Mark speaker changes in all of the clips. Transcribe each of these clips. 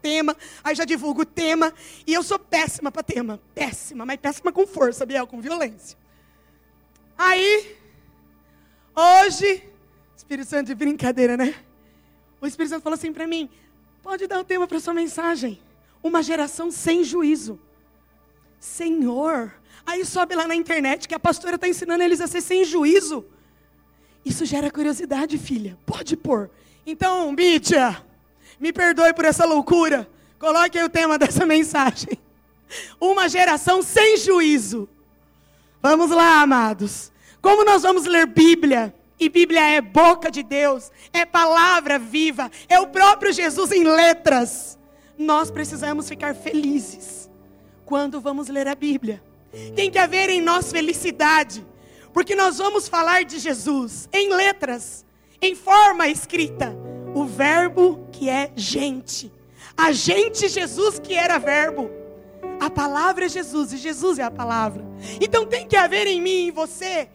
Speaker 1: tema, aí já divulgo o tema. E eu sou péssima para tema. Péssima, mas péssima com força, Biel, com violência. Aí, hoje, Espírito Santo de brincadeira, né? O Espírito Santo falou assim para mim: pode dar o tema para sua mensagem. Uma geração sem juízo. Senhor, aí sobe lá na internet que a pastora está ensinando eles a ser sem juízo. Isso gera curiosidade, filha. Pode pôr. Então, Mídia, me perdoe por essa loucura. Coloque aí o tema dessa mensagem. Uma geração sem juízo. Vamos lá, amados. Como nós vamos ler Bíblia? E Bíblia é boca de Deus, é palavra viva, é o próprio Jesus em letras. Nós precisamos ficar felizes quando vamos ler a Bíblia. Tem que haver em nós felicidade, porque nós vamos falar de Jesus em letras, em forma escrita, o Verbo que é gente, a gente Jesus que era Verbo. A palavra é Jesus e Jesus é a palavra. Então tem que haver em mim e em você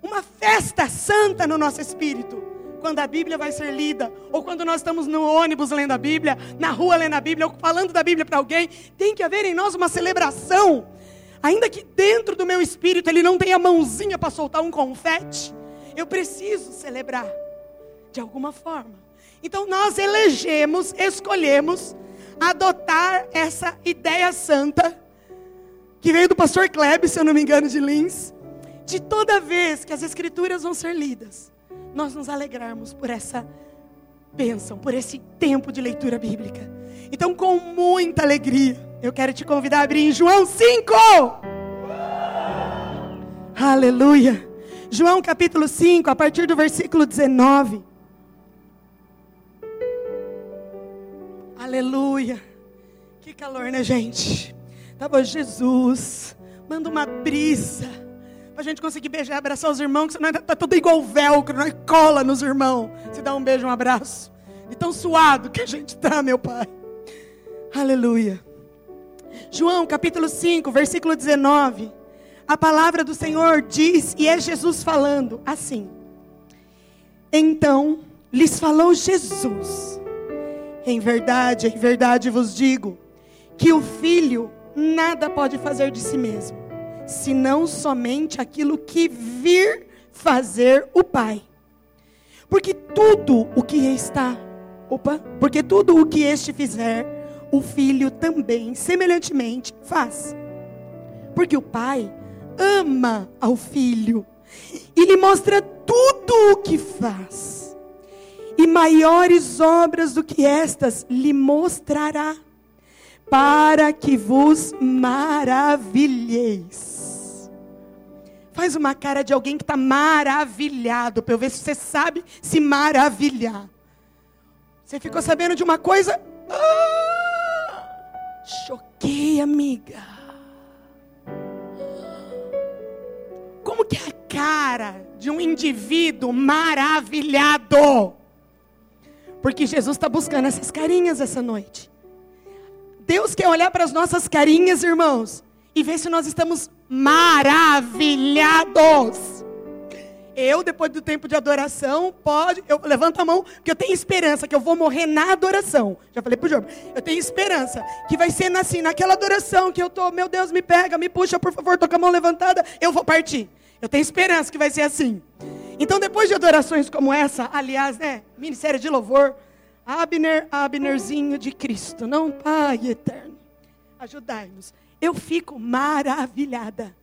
Speaker 1: uma festa santa no nosso espírito. Quando a Bíblia vai ser lida, ou quando nós estamos no ônibus lendo a Bíblia, na rua lendo a Bíblia, ou falando da Bíblia para alguém, tem que haver em nós uma celebração. Ainda que dentro do meu espírito ele não tenha mãozinha para soltar um confete, eu preciso celebrar de alguma forma. Então nós elegemos, escolhemos adotar essa ideia santa que veio do pastor Kleb, se eu não me engano, de Lins, de toda vez que as escrituras vão ser lidas, nós nos alegrarmos por essa bênção, por esse tempo de leitura bíblica. Então, com muita alegria, eu quero te convidar a abrir em João 5. Aleluia. João capítulo 5, a partir do versículo 19. Aleluia. Que calor, né, gente? Tá bom, Jesus. Manda uma brisa para a gente conseguir beijar, abraçar os irmãos, que senão está tudo igual velcro, é? cola nos irmãos. Se dá um beijo, um abraço. E tão suado que a gente está, meu Pai. Aleluia. João capítulo 5, versículo 19. A palavra do Senhor diz, e é Jesus falando assim. Então lhes falou Jesus: Em verdade, em verdade vos digo, que o filho nada pode fazer de si mesmo senão somente aquilo que vir fazer o Pai. Porque tudo o que está, opa, porque tudo o que este fizer, o filho também semelhantemente faz. Porque o Pai ama ao filho e lhe mostra tudo o que faz. E maiores obras do que estas lhe mostrará, para que vos maravilheis. Faz uma cara de alguém que está maravilhado, para eu ver se você sabe se maravilhar. Você ficou sabendo de uma coisa? Ah, choquei, amiga. Como que é a cara de um indivíduo maravilhado? Porque Jesus está buscando essas carinhas essa noite. Deus quer olhar para as nossas carinhas, irmãos, e ver se nós estamos maravilhados. Eu, depois do tempo de adoração, pode, eu levanto a mão, porque eu tenho esperança que eu vou morrer na adoração. Já falei pro João, eu tenho esperança que vai ser assim, naquela adoração que eu tô, meu Deus, me pega, me puxa, por favor, tô com a mão levantada, eu vou partir. Eu tenho esperança que vai ser assim. Então, depois de adorações como essa, aliás, né, ministério de louvor, Abner, Abnerzinho de Cristo, não Pai eterno, ajudai-nos eu fico maravilhada.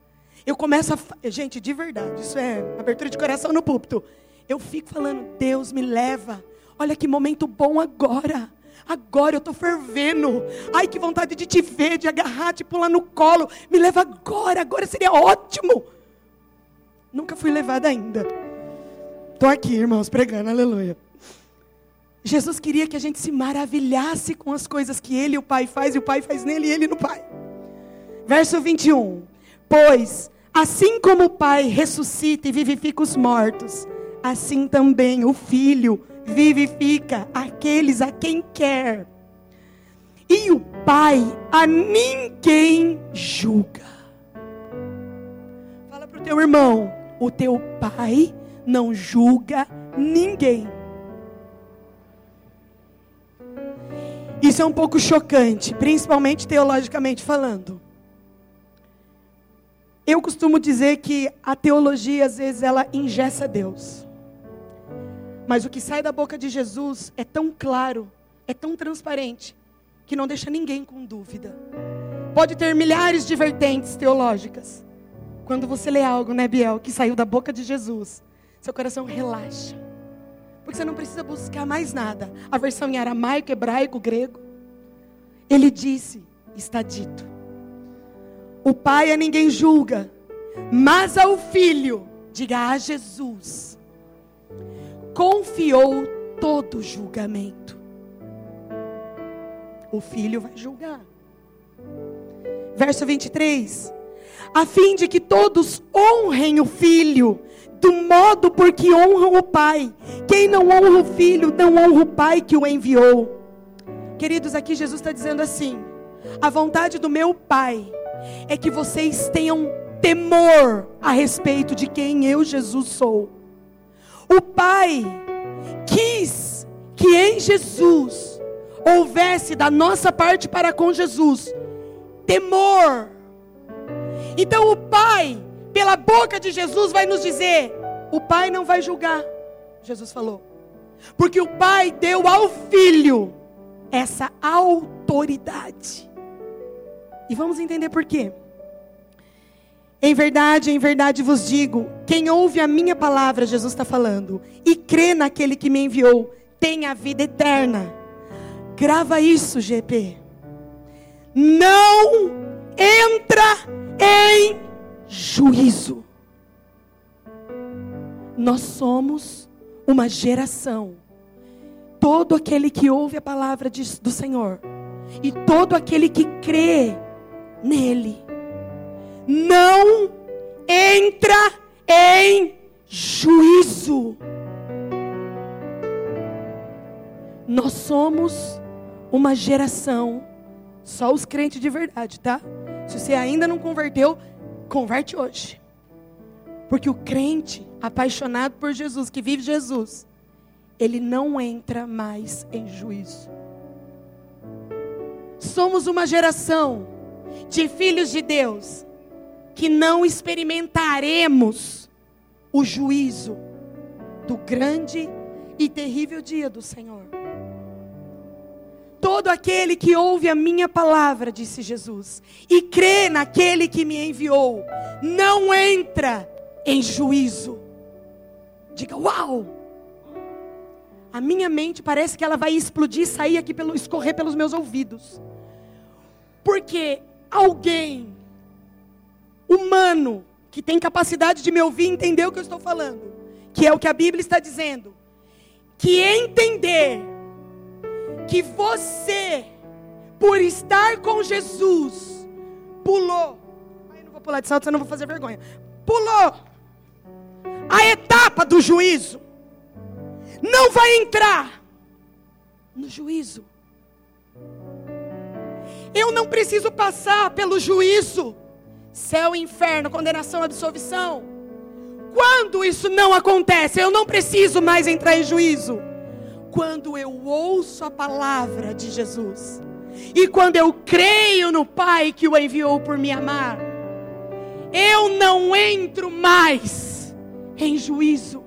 Speaker 1: Eu começo a. Gente, de verdade, isso é abertura de coração no púlpito. Eu fico falando, Deus me leva. Olha que momento bom agora. Agora eu estou fervendo. Ai, que vontade de te ver, de agarrar, de pular no colo. Me leva agora, agora seria ótimo. Nunca fui levada ainda. Estou aqui, irmãos, pregando, aleluia. Jesus queria que a gente se maravilhasse com as coisas que Ele e o Pai faz, e o Pai faz nele e Ele no Pai. Verso 21. Pois, assim como o Pai ressuscita e vivifica os mortos, assim também o Filho vivifica aqueles a quem quer. E o Pai a ninguém julga. Fala para o teu irmão: o teu Pai não julga ninguém. Isso é um pouco chocante, principalmente teologicamente falando. Eu costumo dizer que a teologia, às vezes, ela ingessa Deus. Mas o que sai da boca de Jesus é tão claro, é tão transparente, que não deixa ninguém com dúvida. Pode ter milhares de vertentes teológicas. Quando você lê algo, né, Biel, que saiu da boca de Jesus, seu coração relaxa. Porque você não precisa buscar mais nada. A versão em aramaico, hebraico, grego. Ele disse, está dito. O Pai a ninguém julga, mas ao Filho, diga a Jesus, confiou todo julgamento. O Filho vai julgar. Verso 23. A fim de que todos honrem o Filho, do modo por que honram o Pai. Quem não honra o Filho, não honra o Pai que o enviou. Queridos, aqui Jesus está dizendo assim: a vontade do meu Pai é que vocês tenham temor a respeito de quem eu, Jesus, sou. O Pai quis que em Jesus houvesse da nossa parte para com Jesus temor. Então o Pai, pela boca de Jesus, vai nos dizer: o Pai não vai julgar. Jesus falou. Porque o Pai deu ao Filho essa autoridade. E vamos entender por quê. Em verdade, em verdade vos digo: quem ouve a minha palavra, Jesus está falando, e crê naquele que me enviou, tem a vida eterna. Grava isso, GP. Não entra em juízo. Nós somos uma geração. Todo aquele que ouve a palavra de, do Senhor e todo aquele que crê nele. Não entra em juízo. Nós somos uma geração, só os crentes de verdade, tá? Se você ainda não converteu, converte hoje. Porque o crente apaixonado por Jesus, que vive Jesus, ele não entra mais em juízo. Somos uma geração de filhos de Deus, que não experimentaremos o juízo do grande e terrível dia do Senhor. Todo aquele que ouve a minha palavra, disse Jesus, e crê naquele que me enviou, não entra em juízo. Diga, uau! A minha mente parece que ela vai explodir sair aqui pelo escorrer pelos meus ouvidos. Porque alguém humano que tem capacidade de me ouvir e entender o que eu estou falando, que é o que a Bíblia está dizendo, que entender que você, por estar com Jesus, pulou. Ai, não vou pular de salto, senão não vou fazer vergonha. Pulou a etapa do juízo. Não vai entrar no juízo. Eu não preciso passar pelo juízo, céu inferno, condenação, absolvição. Quando isso não acontece, eu não preciso mais entrar em juízo. Quando eu ouço a palavra de Jesus, e quando eu creio no Pai que o enviou por me amar, eu não entro mais em juízo,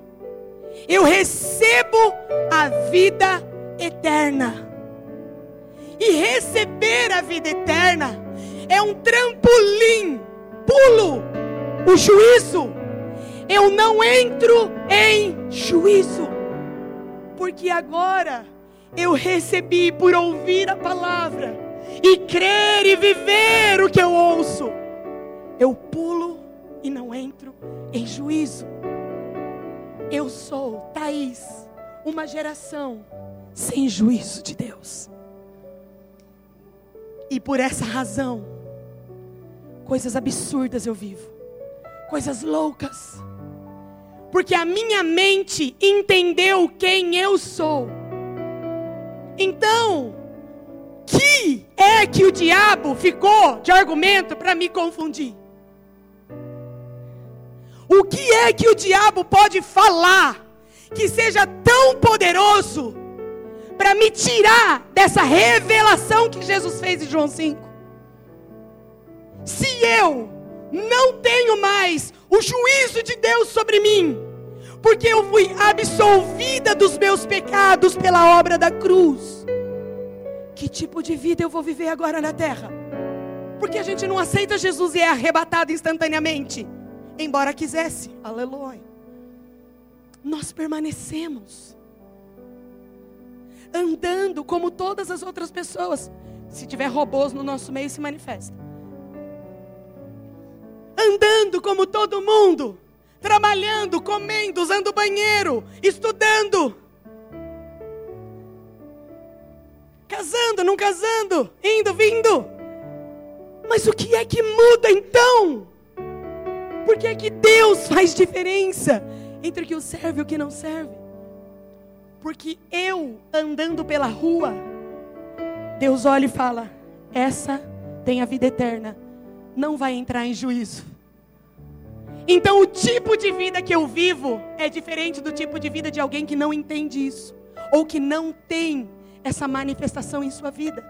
Speaker 1: eu recebo a vida eterna. E receber a vida eterna é um trampolim, pulo o juízo. Eu não entro em juízo, porque agora eu recebi por ouvir a palavra e crer e viver o que eu ouço. Eu pulo e não entro em juízo. Eu sou, Thaís, uma geração sem juízo de Deus. E por essa razão, coisas absurdas eu vivo, coisas loucas, porque a minha mente entendeu quem eu sou. Então, que é que o diabo ficou de argumento para me confundir? O que é que o diabo pode falar que seja tão poderoso para me tirar dessa revelação que Jesus fez em João 5. Se eu não tenho mais o juízo de Deus sobre mim, porque eu fui absolvida dos meus pecados pela obra da cruz, que tipo de vida eu vou viver agora na terra? Porque a gente não aceita Jesus e é arrebatado instantaneamente, embora quisesse, aleluia. Nós permanecemos andando como todas as outras pessoas. Se tiver robôs no nosso meio, se manifesta. Andando como todo mundo, trabalhando, comendo, usando banheiro, estudando, casando, não casando, indo, vindo. Mas o que é que muda então? Por que é que Deus faz diferença entre o que o serve e o que não serve? Porque eu, andando pela rua, Deus olha e fala: essa tem a vida eterna, não vai entrar em juízo. Então, o tipo de vida que eu vivo é diferente do tipo de vida de alguém que não entende isso, ou que não tem essa manifestação em sua vida.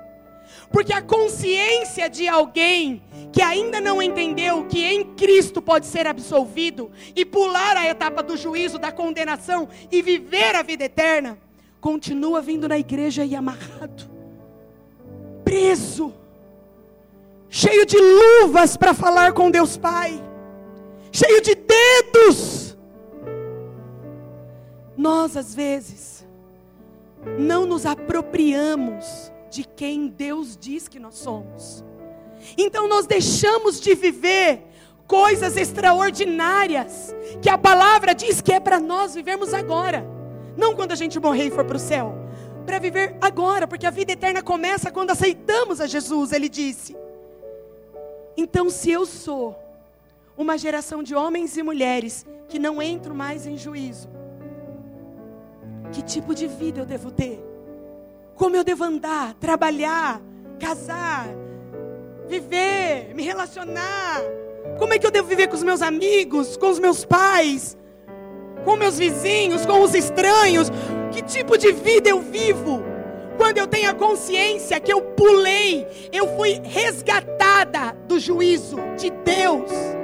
Speaker 1: Porque a consciência de alguém que ainda não entendeu que em Cristo pode ser absolvido e pular a etapa do juízo, da condenação e viver a vida eterna, continua vindo na igreja e amarrado, preso, cheio de luvas para falar com Deus Pai, cheio de dedos. Nós, às vezes, não nos apropriamos de quem Deus diz que nós somos. Então nós deixamos de viver coisas extraordinárias que a palavra diz que é para nós vivermos agora, não quando a gente morrer e for para o céu, para viver agora, porque a vida eterna começa quando aceitamos a Jesus, ele disse. Então, se eu sou uma geração de homens e mulheres que não entro mais em juízo, que tipo de vida eu devo ter? Como eu devo andar, trabalhar, casar, viver, me relacionar? Como é que eu devo viver com os meus amigos, com os meus pais, com meus vizinhos, com os estranhos? Que tipo de vida eu vivo? Quando eu tenho a consciência que eu pulei, eu fui resgatada do juízo de Deus.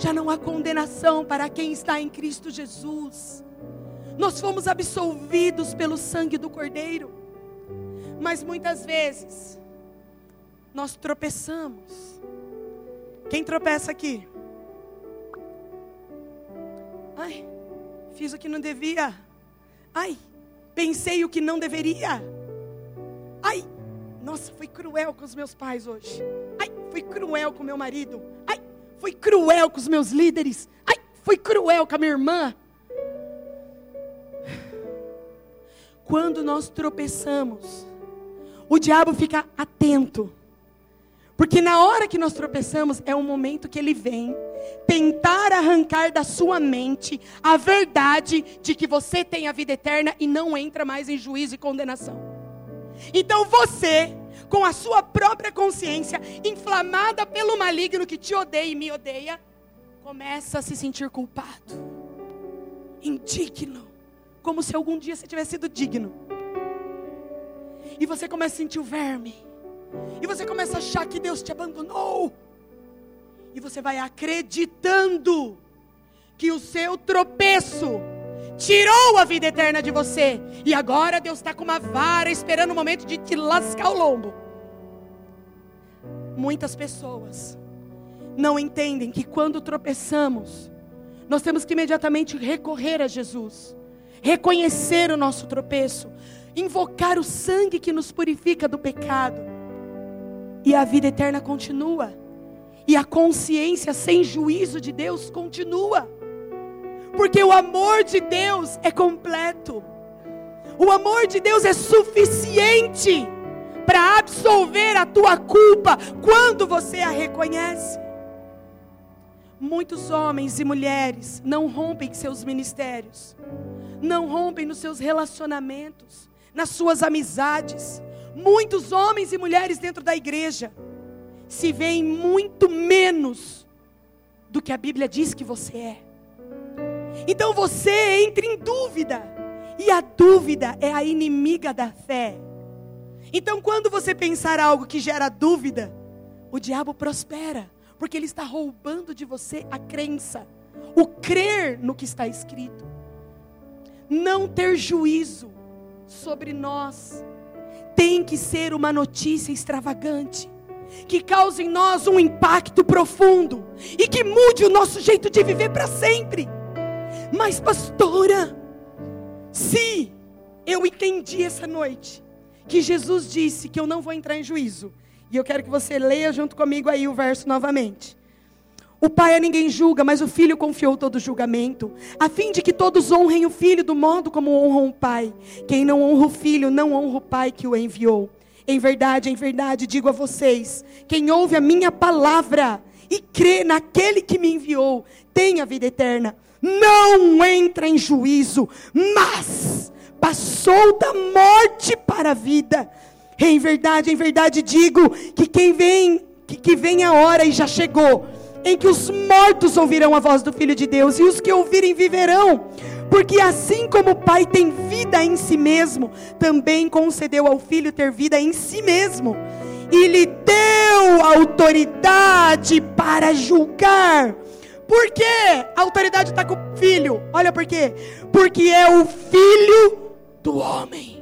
Speaker 1: Já não há condenação para quem está em Cristo Jesus. Nós fomos absolvidos pelo sangue do Cordeiro. Mas muitas vezes nós tropeçamos. Quem tropeça aqui? Ai, fiz o que não devia. Ai, pensei o que não deveria. Ai, nossa, fui cruel com os meus pais hoje. Ai, fui cruel com meu marido. Ai, fui cruel com os meus líderes. Ai, fui cruel com a minha irmã. Quando nós tropeçamos, o diabo fica atento. Porque na hora que nós tropeçamos, é o momento que ele vem tentar arrancar da sua mente a verdade de que você tem a vida eterna e não entra mais em juízo e condenação. Então você, com a sua própria consciência inflamada pelo maligno que te odeia e me odeia, começa a se sentir culpado, indigno, como se algum dia você tivesse sido digno. E você começa a sentir o verme. E você começa a achar que Deus te abandonou. E você vai acreditando que o seu tropeço tirou a vida eterna de você. E agora Deus está com uma vara esperando o momento de te lascar o lombo. Muitas pessoas não entendem que quando tropeçamos, nós temos que imediatamente recorrer a Jesus, reconhecer o nosso tropeço, invocar o sangue que nos purifica do pecado. E a vida eterna continua. E a consciência sem juízo de Deus continua. Porque o amor de Deus é completo. O amor de Deus é suficiente para absolver a tua culpa quando você a reconhece. Muitos homens e mulheres não rompem seus ministérios, não rompem nos seus relacionamentos, nas suas amizades. Muitos homens e mulheres dentro da igreja se veem muito menos do que a Bíblia diz que você é. Então você entra em dúvida E a dúvida é a inimiga da fé. Então, quando você pensar algo que gera dúvida, o diabo prospera, porque ele está roubando de você a crença, o crer no que está escrito. Não ter juízo sobre nós tem que ser uma notícia extravagante, que cause em nós um impacto profundo e que mude o nosso jeito de viver para sempre. Mas, pastora, se eu entendi essa noite que Jesus disse que eu não vou entrar em juízo, e eu quero que você leia junto comigo aí o verso novamente. O pai a ninguém julga, mas o filho confiou todo o julgamento, a fim de que todos honrem o filho do modo como honram o pai. Quem não honra o filho, não honra o pai que o enviou. Em verdade, em verdade, digo a vocês: quem ouve a minha palavra e crê naquele que me enviou, tem a vida eterna. Não entra em juízo, mas passou da morte para a vida. Em verdade, em verdade digo que quem vem, que, que vem a hora e já chegou, em que os mortos ouvirão a voz do Filho de Deus e os que ouvirem viverão. Porque assim como o Pai tem vida em si mesmo, também concedeu ao Filho ter vida em si mesmo. E lhe deu autoridade para julgar. Por quê? A autoridade está com o filho. Olha por quê? Porque é o filho do homem.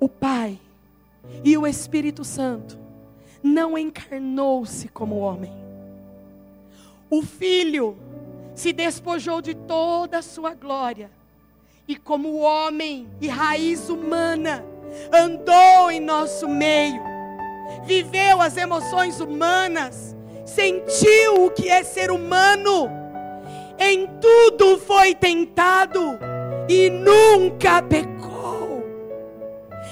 Speaker 1: o Pai e o Espírito Santo não encarnou-se como homem. O Filho se despojou de toda a sua glória e, como homem e raiz humana, andou em nosso meio, viveu as emoções humanas, sentiu o que é ser humano, em tudo foi tentado e nunca pecou.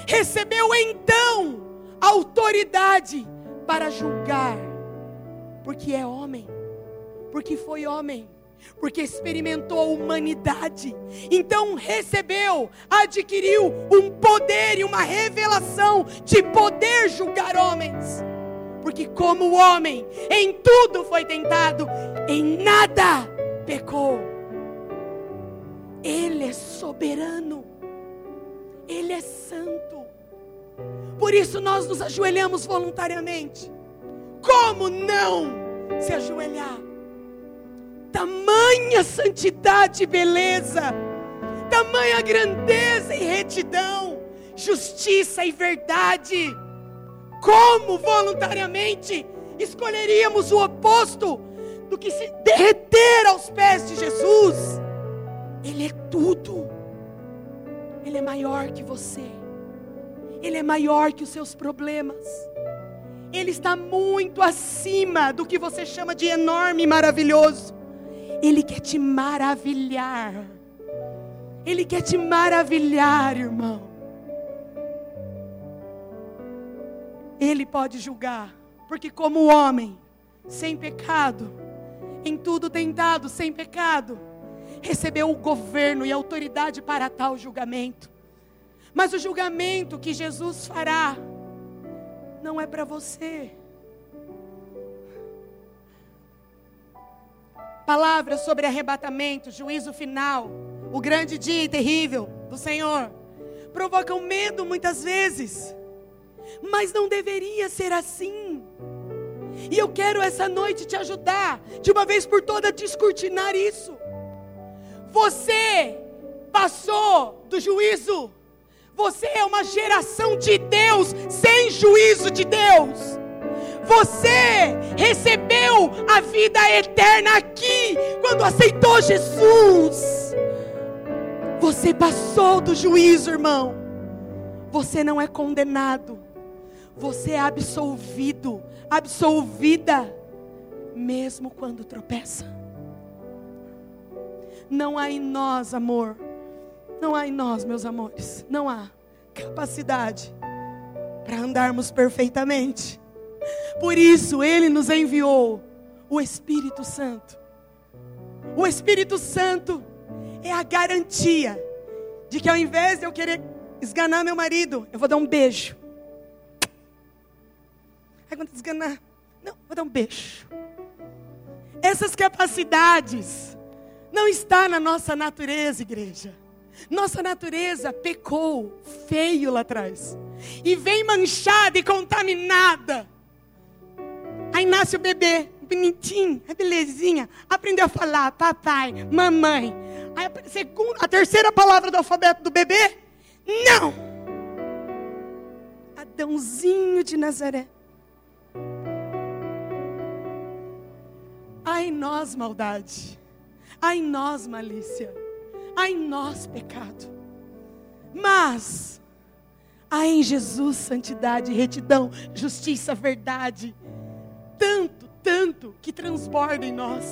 Speaker 1: Recebeu então autoridade para julgar, porque é homem, porque foi homem, porque experimentou a humanidade, então recebeu, adquiriu um poder e uma revelação de poder julgar homens. Porque, como homem, em tudo foi tentado, em nada pecou. Ele é soberano. Ele é santo. Por isso nós nos ajoelhamos voluntariamente. Como não se ajoelhar? Tamanha santidade e beleza, tamanha grandeza e retidão, justiça e verdade. Como voluntariamente escolheríamos o oposto do que se derreter aos pés de Jesus? Ele é tudo. Ele é maior que você. Ele é maior que os seus problemas. Ele está muito acima do que você chama de enorme e maravilhoso. Ele quer te maravilhar. Ele quer te maravilhar, irmão. Ele pode julgar, porque, como homem, sem pecado, em tudo tentado, sem pecado, recebeu o governo e autoridade para tal julgamento. Mas o julgamento que Jesus fará não é para você. Palavras sobre arrebatamento, juízo final, o grande dia terrível do Senhor, provocam medo muitas vezes, mas não deveria ser assim. E eu quero essa noite te ajudar, de uma vez por todas, a descortinar isso. Você passou do juízo. Você é uma geração de Deus sem juízo de Deus. Você recebeu a vida eterna aqui quando aceitou Jesus. Você passou do juízo, irmão. Você não é condenado. Você é absolvido, absolvida, mesmo quando tropeça. Não há em nós, amor. Não há em nós, meus amores. Não há capacidade para andarmos perfeitamente. Por isso, Ele nos enviou o Espírito Santo. O Espírito Santo é a garantia de que ao invés de eu querer esganar meu marido, eu vou dar um beijo. Aí quando esganar, não, vou dar um beijo. Essas capacidades Não está na nossa natureza, igreja. Nossa natureza pecou feio lá atrás. E vem manchada e contaminada. Aí nasce o bebê, bonitinho, é belezinha. Aprendeu a falar papai, mamãe. Aí a, segunda, a terceira palavra do alfabeto do bebê, não. Adãozinho de Nazaré. Ai nós maldade. Ai nós malícia. Ai nós pecado. Mas há em Jesus santidade, retidão, justiça, verdade. Tanto, tanto que transborda em nós.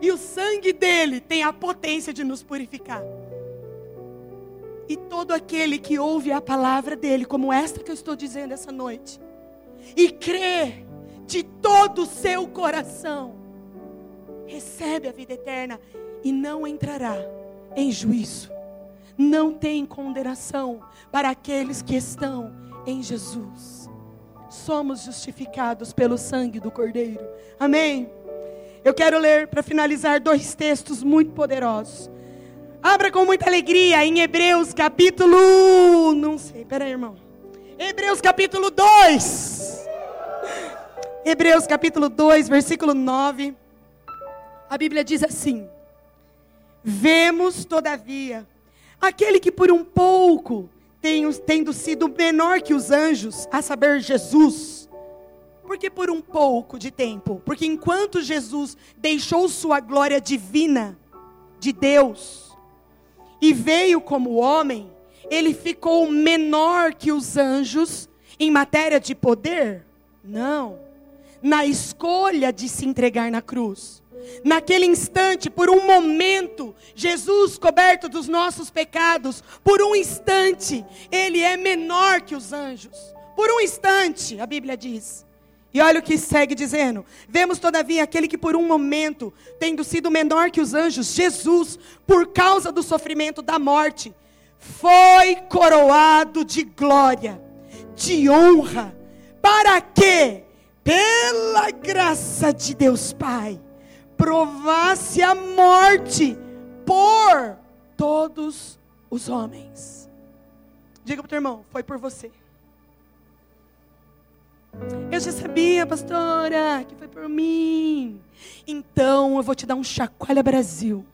Speaker 1: E o sangue dele tem a potência de nos purificar. E todo aquele que ouve a palavra dele, como esta que eu estou dizendo essa noite, e crê de todo o seu coração, recebe a vida eterna e não entrará em juízo. Não tem condenação para aqueles que estão em Jesus. Somos justificados pelo sangue do Cordeiro. Amém. Eu quero ler para finalizar dois textos muito poderosos. Abra com muita alegria em Hebreus capítulo. Não sei, peraí, irmão. Hebreus capítulo 2. Hebreus capítulo 2, versículo 9. A Bíblia diz assim: Vemos, todavia, aquele que por um pouco, tem, tendo sido menor que os anjos, a saber, Jesus. Porque por um pouco de tempo? Porque enquanto Jesus deixou sua glória divina de Deus e veio como homem, ele ficou menor que os anjos em matéria de poder? Não. Na escolha de se entregar na cruz. Naquele instante, por um momento, Jesus, coberto dos nossos pecados, por um instante, ele é menor que os anjos. Por um instante, a Bíblia diz. E olha o que segue dizendo: Vemos, todavia, aquele que por um momento, tendo sido menor que os anjos, Jesus, por causa do sofrimento da morte, foi coroado de glória, de honra, para que, pela graça de Deus Pai, provasse a morte por todos os homens. Diga para o teu irmão, foi por você. Eu já sabia, pastora, que foi por mim. Então eu vou te dar um chacoalha Brasil.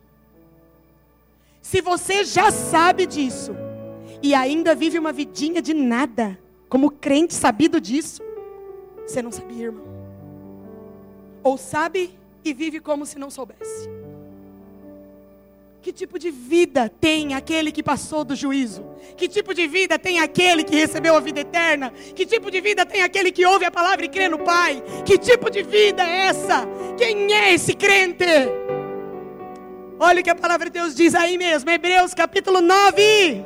Speaker 1: Se você já sabe disso e ainda vive uma vidinha de nada, como crente sabido disso, você não sabia, irmão. Ou sabe e vive como se não soubesse. Que tipo de vida tem aquele que passou do juízo? Que tipo de vida tem aquele que recebeu a vida eterna? Que tipo de vida tem aquele que ouve a palavra e crê no Pai? Que tipo de vida é essa? Quem é esse crente? Olha o que a palavra de Deus diz aí mesmo, Hebreus capítulo 9.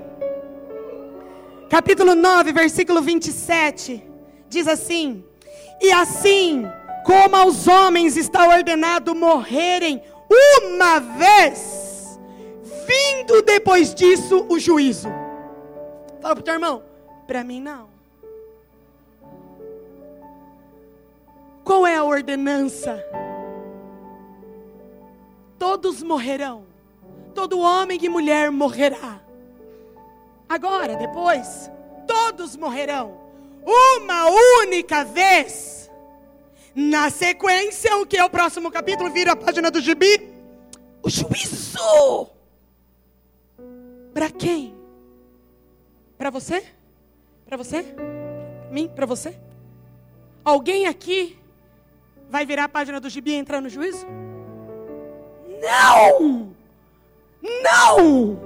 Speaker 1: Capítulo 9, versículo 27. Diz assim: E assim como aos homens está ordenado morrerem uma vez, vindo depois disso o juízo. Fala para o teu irmão, para mim não. Qual é a ordenança? Todos morrerão. Todo homem e mulher morrerá. Agora, depois, todos morrerão. Uma única vez. Na sequência, o que é o próximo capítulo? Vira a página do gibi. O juízo. Para quem? Para você? Para você? Pra mim? Para você? Alguém aqui vai virar a página do gibi e entrar no juízo? Não! Não!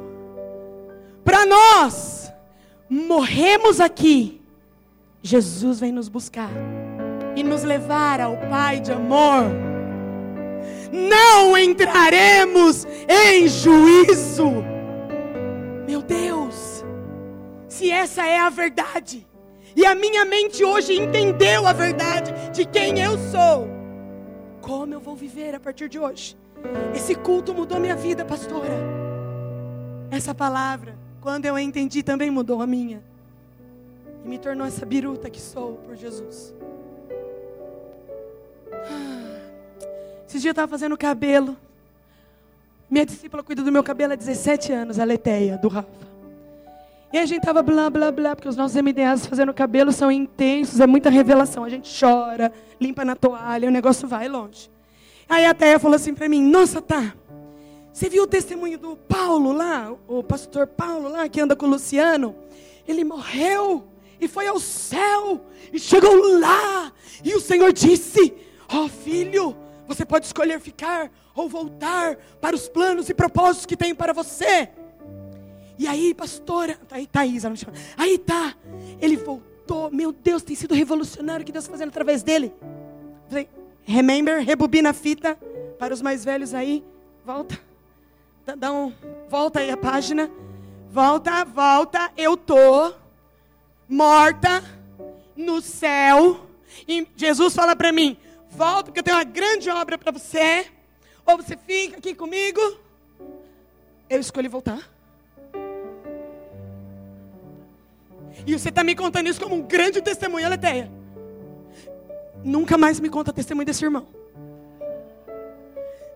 Speaker 1: Para nós, morremos aqui, Jesus vem nos buscar e nos levar ao Pai de amor, não entraremos em juízo. Meu Deus, se essa é a verdade, e a minha mente hoje entendeu a verdade de quem eu sou, como eu vou viver a partir de hoje? Esse culto mudou minha vida, pastora. Essa palavra, quando eu entendi, também mudou a minha. E me tornou essa biruta que sou por Jesus. Esses dias eu estava fazendo cabelo. Minha discípula cuida do meu cabelo há 17 anos, a Leteia, do Rafa. E a gente tava blá, blá, blá, porque os nossos MDAs fazendo cabelo são intensos, é muita revelação. A gente chora, limpa na toalha, o negócio vai longe. Aí a Teia falou assim para mim, nossa, tá, você viu o testemunho do Paulo lá, o pastor Paulo lá, que anda com o Luciano? Ele morreu e foi ao céu e chegou lá. E o Senhor disse, ó oh, filho, você pode escolher ficar ou voltar para os planos e propósitos que tem para você. E aí, pastora, tá aí Thaís, ela me chama. Aí tá, ele voltou. Meu Deus, tem sido revolucionário o que Deus está fazendo através dele. Falei, remember, rebobina a fita para os mais velhos aí. Volta. Dá um, volta aí a página. Volta, volta. Eu tô morta no céu. E Jesus fala para mim: volta, porque eu tenho uma grande obra para você. Ou você fica aqui comigo. Eu escolhi voltar. E você está me contando isso como um grande testemunho, Aleteia. Nunca mais me conta testemunho desse irmão.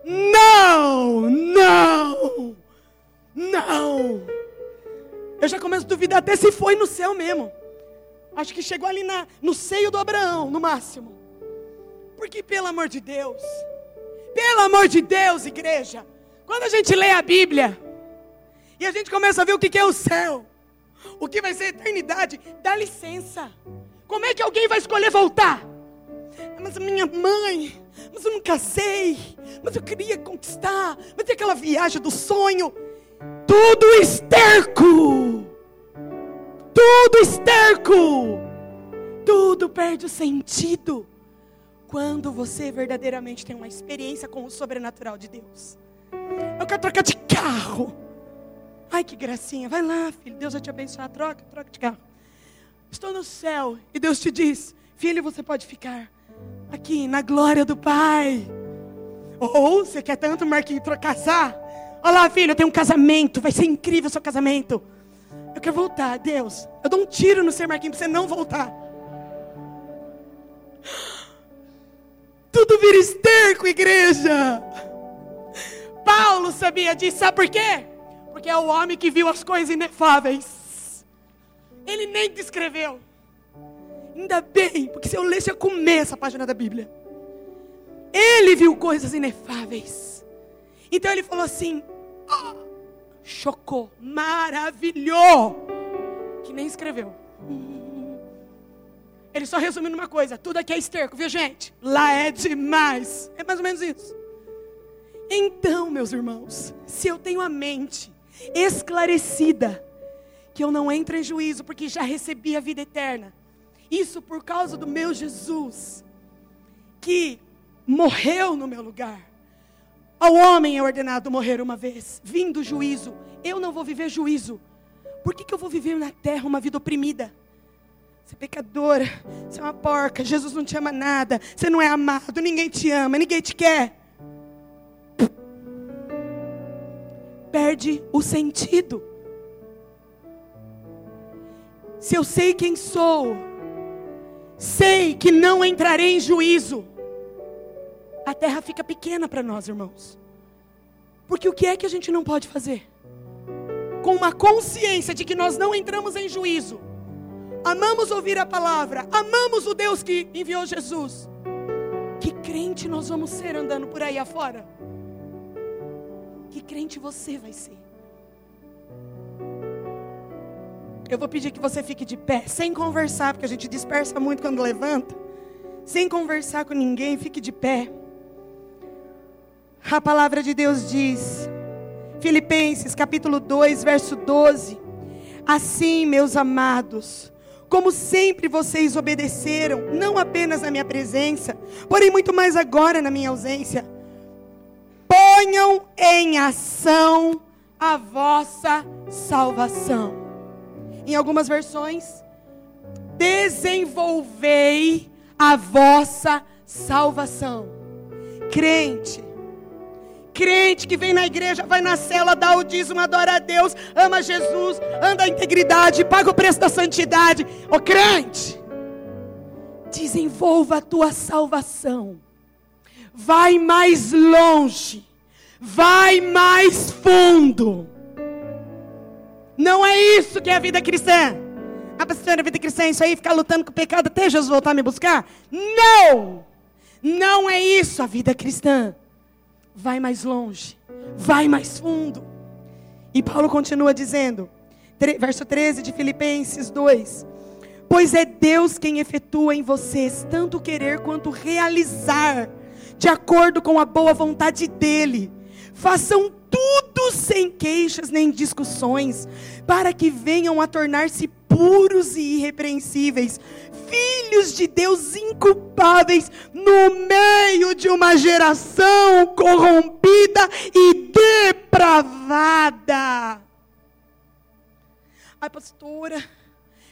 Speaker 1: Não, não, não. Eu já começo a duvidar até se foi no céu mesmo. Acho que chegou ali na, no seio do Abraão, no máximo. Porque, pelo amor de Deus, pelo amor de Deus, igreja, quando a gente lê a Bíblia e a gente começa a ver o que é o céu, o que vai ser a eternidade, dá licença. Como é que alguém vai escolher voltar? Mas minha mãe, mas eu não casei, mas eu queria conquistar, mas tem aquela viagem do sonho. Tudo esterco, tudo esterco, tudo perde o sentido quando você verdadeiramente tem uma experiência com o sobrenatural de Deus. Eu quero trocar de carro. Ai, que gracinha. Vai lá, filho. Deus vai te abençoar. Troca, troca de carro. Estou no céu e Deus te diz: Filho, você pode ficar aqui na glória do Pai. Ou você quer tanto, Marquinhos, casar? Olha lá, filho, eu tenho um casamento. Vai ser incrível o seu casamento. Eu quero voltar, Deus. Eu dou um tiro no seu Marquinhos para você não voltar. Tudo vira esterco, igreja. Paulo sabia disso, sabe por quê? Porque é o homem que viu as coisas inefáveis. Ele nem descreveu. Ainda bem, porque se eu lesse, eu comer essa página da Bíblia. Ele viu coisas inefáveis. Então ele falou assim: oh, chocou, maravilhou. Que nem escreveu. Ele só resumiu numa coisa: tudo aqui é esterco, viu gente? Lá é demais. É mais ou menos isso. Então, meus irmãos, se eu tenho a mente esclarecida, que eu não entre em juízo, porque já recebi a vida eterna. Isso por causa do meu Jesus, que morreu no meu lugar. Ao homem é ordenado morrer uma vez, vindo juízo. Eu não vou viver juízo. Por que, que eu vou viver na terra uma vida oprimida? Você é pecadora, você é uma porca, Jesus não te ama nada, você não é amado, ninguém te ama, ninguém te quer. perde o sentido. Se eu sei quem sou, sei que não entrarei em juízo, a terra fica pequena para nós, irmãos. Porque o que é que a gente não pode fazer? Com uma consciência de que nós não entramos em juízo, amamos ouvir a palavra, amamos o Deus que enviou Jesus. Que crente nós vamos ser andando por aí afora? Que crente você vai ser? Eu vou pedir que você fique de pé, sem conversar, porque a gente dispersa muito quando levanta. Sem conversar com ninguém, fique de pé. A palavra de Deus diz, Filipenses capítulo 2, verso 12: Assim, meus amados, como sempre vocês obedeceram, não apenas na minha presença, porém muito mais agora na minha ausência ponham em ação a vossa salvação. Em algumas versões, desenvolvei a vossa salvação. Crente, crente que vem na igreja, vai na cela, dá o dízimo, adora a Deus, ama Jesus, anda a integridade, paga o preço da santidade. Ô crente, desenvolva a tua salvação vai mais longe, vai mais fundo. Não é isso que é a vida cristã. Ah, pastor, a vida cristã é isso aí, ficar lutando com o pecado até Jesus voltar me buscar? Não! Não é isso a vida cristã. Vai mais longe, vai mais fundo. E Paulo continua dizendo, verso 13 de Filipenses 2: Pois é Deus quem efetua em vocês tanto querer quanto realizar, de acordo com a boa vontade dEle. Façam tudo sem queixas nem discussões, para que venham a tornar-se puros e irrepreensíveis, filhos de Deus inculpáveis no meio de uma geração corrompida e depravada. Ai, pastora,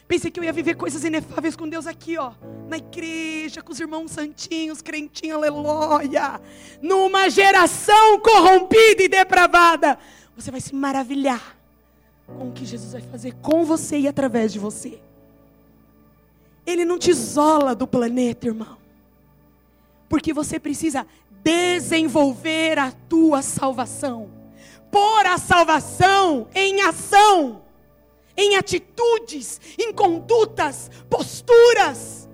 Speaker 1: pensei que eu ia viver coisas inefáveis com Deus aqui, ó, na igreja, com os irmãos santinhos, crentinhos, aleluia. Numa geração corrompida e depravada, você vai se maravilhar com o que Jesus vai fazer com você e através de você. Ele não te isola do planeta, irmão. Porque você precisa desenvolver a tua salvação. Pôr a salvação em ação em atitudes, em condutas, posturas.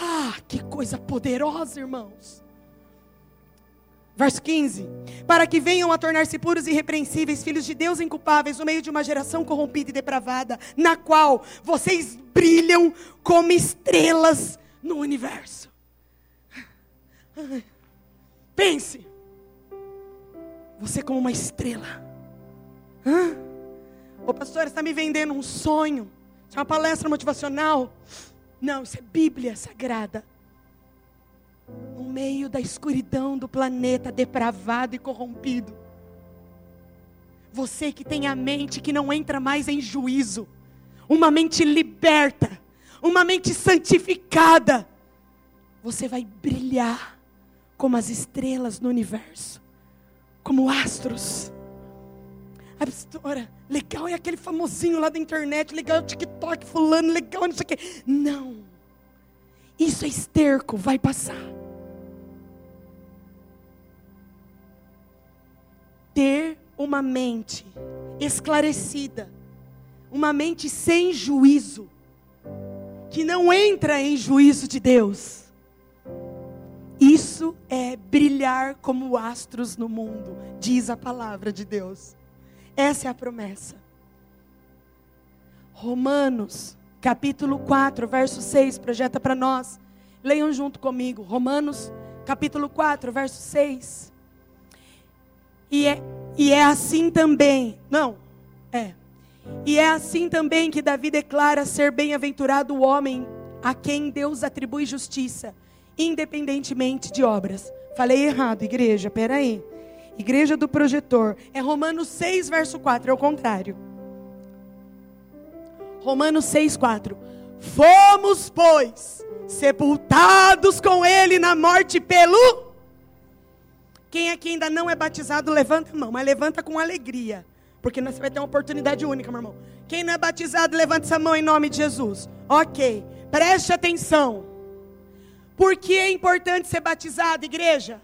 Speaker 1: Ah, que coisa poderosa, irmãos. Verso 15: Para que venham a tornar-se puros e irrepreensíveis, filhos de Deus inculpáveis, no meio de uma geração corrompida e depravada, na qual vocês brilham como estrelas no universo. Pense, você como uma estrela. Hã? Ô pastor, está me vendendo um sonho. Isso é uma palestra motivacional. Não, isso é Bíblia sagrada. No meio da escuridão do planeta depravado e corrompido. Você que tem a mente que não entra mais em juízo, uma mente liberta, uma mente santificada, você vai brilhar como as estrelas no universo, como astros. A pastora, legal é aquele famosinho lá da internet, legal é o TikTok, fulano, legal não sei o quê. Não. Isso é esterco, vai passar. Ter uma mente esclarecida, uma mente sem juízo, que não entra em juízo de Deus. Isso é brilhar como astros no mundo, diz a palavra de Deus. Essa é a promessa. Romanos, capítulo 4, verso 6, projeta para nós. Leiam junto comigo. Romanos, capítulo 4, verso 6. E é, e é assim também. Não, é. E é assim também que Davi declara ser bem-aventurado o homem a quem Deus atribui justiça, independentemente de obras. Falei errado, igreja, peraí. aí. Igreja do projetor. É Romanos 6, verso 4. É o contrário. Romanos 6, 4. Fomos, pois, sepultados com ele na morte pelo. Quem aqui ainda não é batizado, levanta a mão, mas levanta com alegria. Porque você vai ter uma oportunidade única, meu irmão. Quem não é batizado, levanta essa mão em nome de Jesus. Ok, preste atenção. Por que é importante ser batizado, igreja?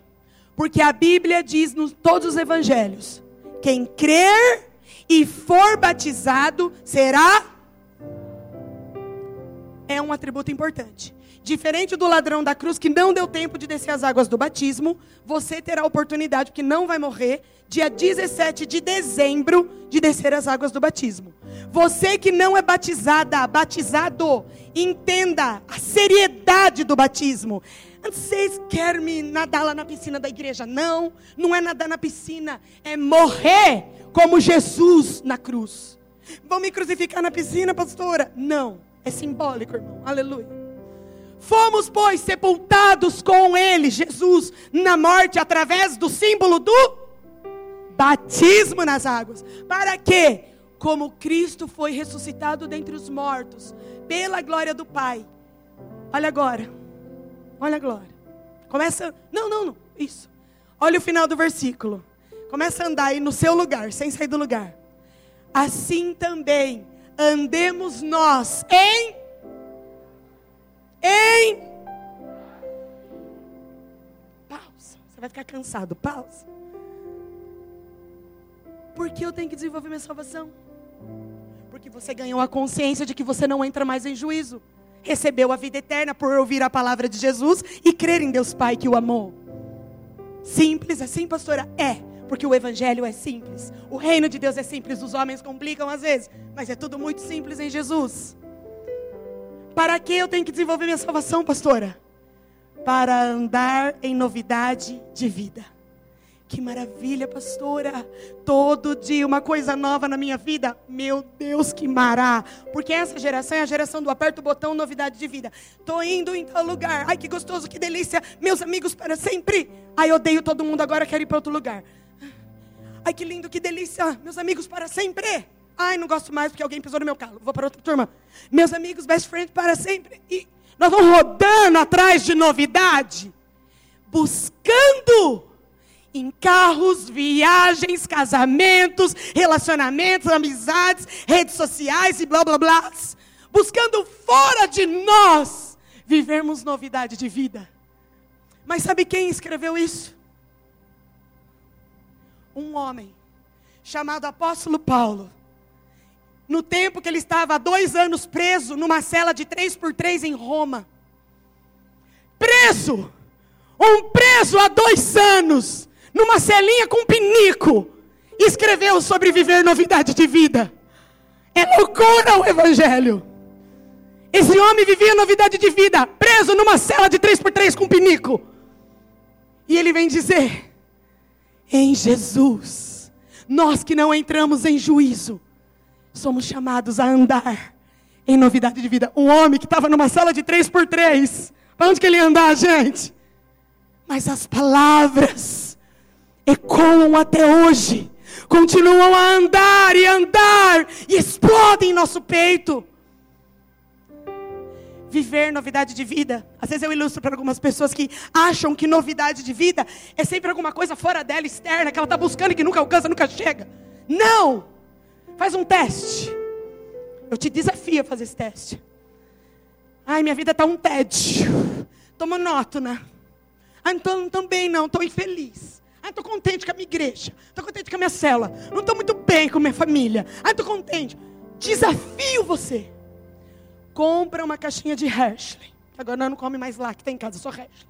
Speaker 1: Porque a Bíblia diz nos todos os evangelhos: quem crer e for batizado será. É um atributo importante. Diferente do ladrão da cruz que não deu tempo de descer as águas do batismo, você terá a oportunidade, porque não vai morrer, dia 17 de dezembro, de descer as águas do batismo. Você que não é batizada, batizado, entenda a seriedade do batismo. Vocês querem me nadar lá na piscina da igreja? Não, não é nadar na piscina, é morrer como Jesus na cruz. Vão me crucificar na piscina, pastora? Não, é simbólico, irmão. Aleluia. Fomos, pois, sepultados com Ele, Jesus, na morte, através do símbolo do batismo nas águas. Para que, como Cristo foi ressuscitado dentre os mortos, pela glória do Pai. Olha agora Olha a glória. Começa. Não, não, não. Isso. Olha o final do versículo. Começa a andar aí no seu lugar, sem sair do lugar. Assim também andemos nós em. Em. Pausa. Você vai ficar cansado. Pausa. Por que eu tenho que desenvolver minha salvação? Porque você ganhou a consciência de que você não entra mais em juízo. Recebeu a vida eterna por ouvir a palavra de Jesus e crer em Deus Pai que o amou. Simples assim, pastora? É, porque o evangelho é simples. O reino de Deus é simples, os homens complicam às vezes, mas é tudo muito simples em Jesus. Para que eu tenho que desenvolver minha salvação, pastora? Para andar em novidade de vida. Que maravilha, pastora. Todo dia uma coisa nova na minha vida. Meu Deus, que mará. Porque essa geração é a geração do aperto o botão, novidade de vida. Tô indo em tal lugar. Ai, que gostoso, que delícia. Meus amigos para sempre. Ai, odeio todo mundo agora, quero ir para outro lugar. Ai, que lindo, que delícia. Meus amigos para sempre. Ai, não gosto mais porque alguém pisou no meu carro. Vou para outra turma. Meus amigos, best friend para sempre. E nós vamos rodando atrás de novidade, buscando em carros, viagens, casamentos, relacionamentos, amizades, redes sociais e blá blá blá, buscando fora de nós vivermos novidade de vida. Mas sabe quem escreveu isso? Um homem chamado Apóstolo Paulo. No tempo que ele estava há dois anos preso numa cela de três por três em Roma. Preso! Um preso há dois anos numa celinha com pinico, escreveu sobre viver novidade de vida. É loucura o Evangelho. Esse homem vivia novidade de vida, preso numa cela de 3x3 com pinico. E ele vem dizer: em Jesus, nós que não entramos em juízo, somos chamados a andar em novidade de vida. Um homem que estava numa sala de 3x3, para onde que ele ia andar, gente? Mas as palavras ecoam até hoje, continuam a andar e andar e explodem em nosso peito. Viver novidade de vida. Às vezes eu ilustro para algumas pessoas que acham que novidade de vida é sempre alguma coisa fora dela, externa, que ela está buscando e que nunca alcança, nunca chega. Não! Faz um teste. Eu te desafio a fazer esse teste. Ai, minha vida está um tédio. Estou monótona. Ah, então também não, estou infeliz. Ah, estou contente com a minha igreja. Estou contente com a minha cela. Não estou muito bem com a minha família. Ah, estou contente. Desafio você. Compra uma caixinha de Hershey. Agora não come mais lá, que tem em casa, só Hershey.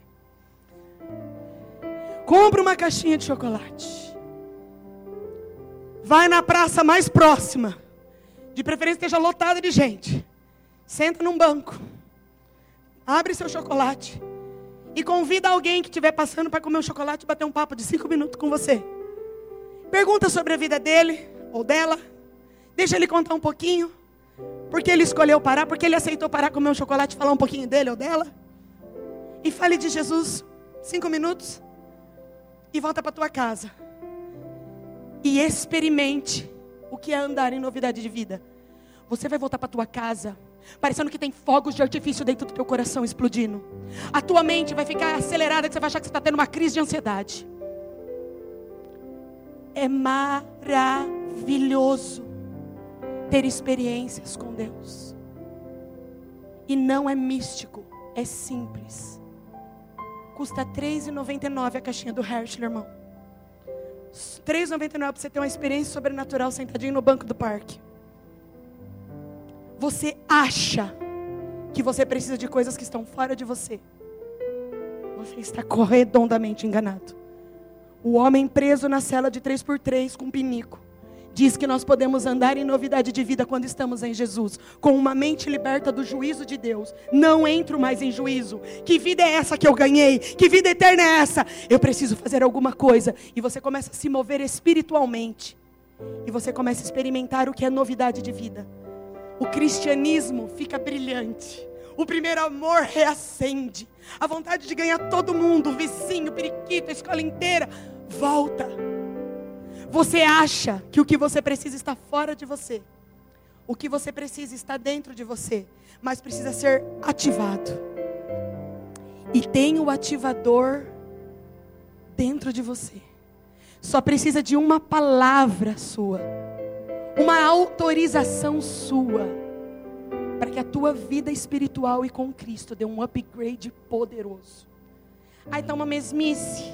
Speaker 1: Compra uma caixinha de chocolate. Vai na praça mais próxima. De preferência esteja lotada de gente. Senta num banco. Abre seu chocolate e convida alguém que estiver passando para comer um chocolate e bater um papo de cinco minutos com você. Pergunta sobre a vida dele ou dela. Deixa ele contar um pouquinho. Porque ele escolheu parar, porque ele aceitou parar comer um chocolate e falar um pouquinho dele ou dela. E fale de Jesus cinco minutos e volta para tua casa. E experimente o que é andar em novidade de vida. Você vai voltar para tua casa parecendo que tem fogos de artifício dentro do teu coração explodindo. A tua mente vai ficar acelerada, que você vai achar que você está tendo uma crise de ansiedade. É maravilhoso ter experiências com Deus. E não é místico, é simples. Custa R$ 3,99 a caixinha do Hershey, irmão. R$ 3,99 para você ter uma experiência sobrenatural sentadinho no banco do parque. Você acha que você precisa de coisas que estão fora de você, você está corredondamente enganado. O homem preso na cela de 3x3 com pinico diz que nós podemos andar em novidade de vida quando estamos em Jesus, com uma mente liberta do juízo de Deus. Não entro mais em juízo. Que vida é essa que eu ganhei? Que vida eterna é essa? Eu preciso fazer alguma coisa. E você começa a se mover espiritualmente. E você começa a experimentar o que é novidade de vida o cristianismo fica brilhante. O primeiro amor reacende. A vontade de ganhar todo mundo, o vizinho, o periquito, a escola inteira, volta. Você acha que o que você precisa está fora de você. O que você precisa está dentro de você, mas precisa ser ativado. E tem o ativador dentro de você. Só precisa de uma palavra sua uma autorização sua para que a tua vida espiritual e com Cristo dê um upgrade poderoso. Aí está uma mesmice.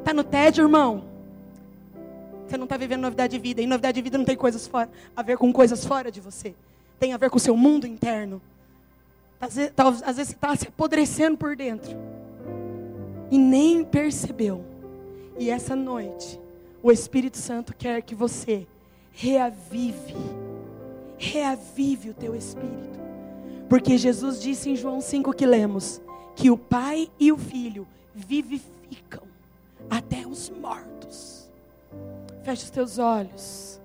Speaker 1: Está no tédio, irmão? Você não está vivendo novidade de vida. E novidade de vida não tem coisas fora, a ver com coisas fora de você. Tem a ver com o seu mundo interno. Às vezes, às vezes você está se apodrecendo por dentro. E nem percebeu. E essa noite, o Espírito Santo quer que você reavive. Reavive o teu espírito. Porque Jesus disse em João 5 que lemos que o Pai e o Filho vivificam até os mortos. Feche os teus olhos.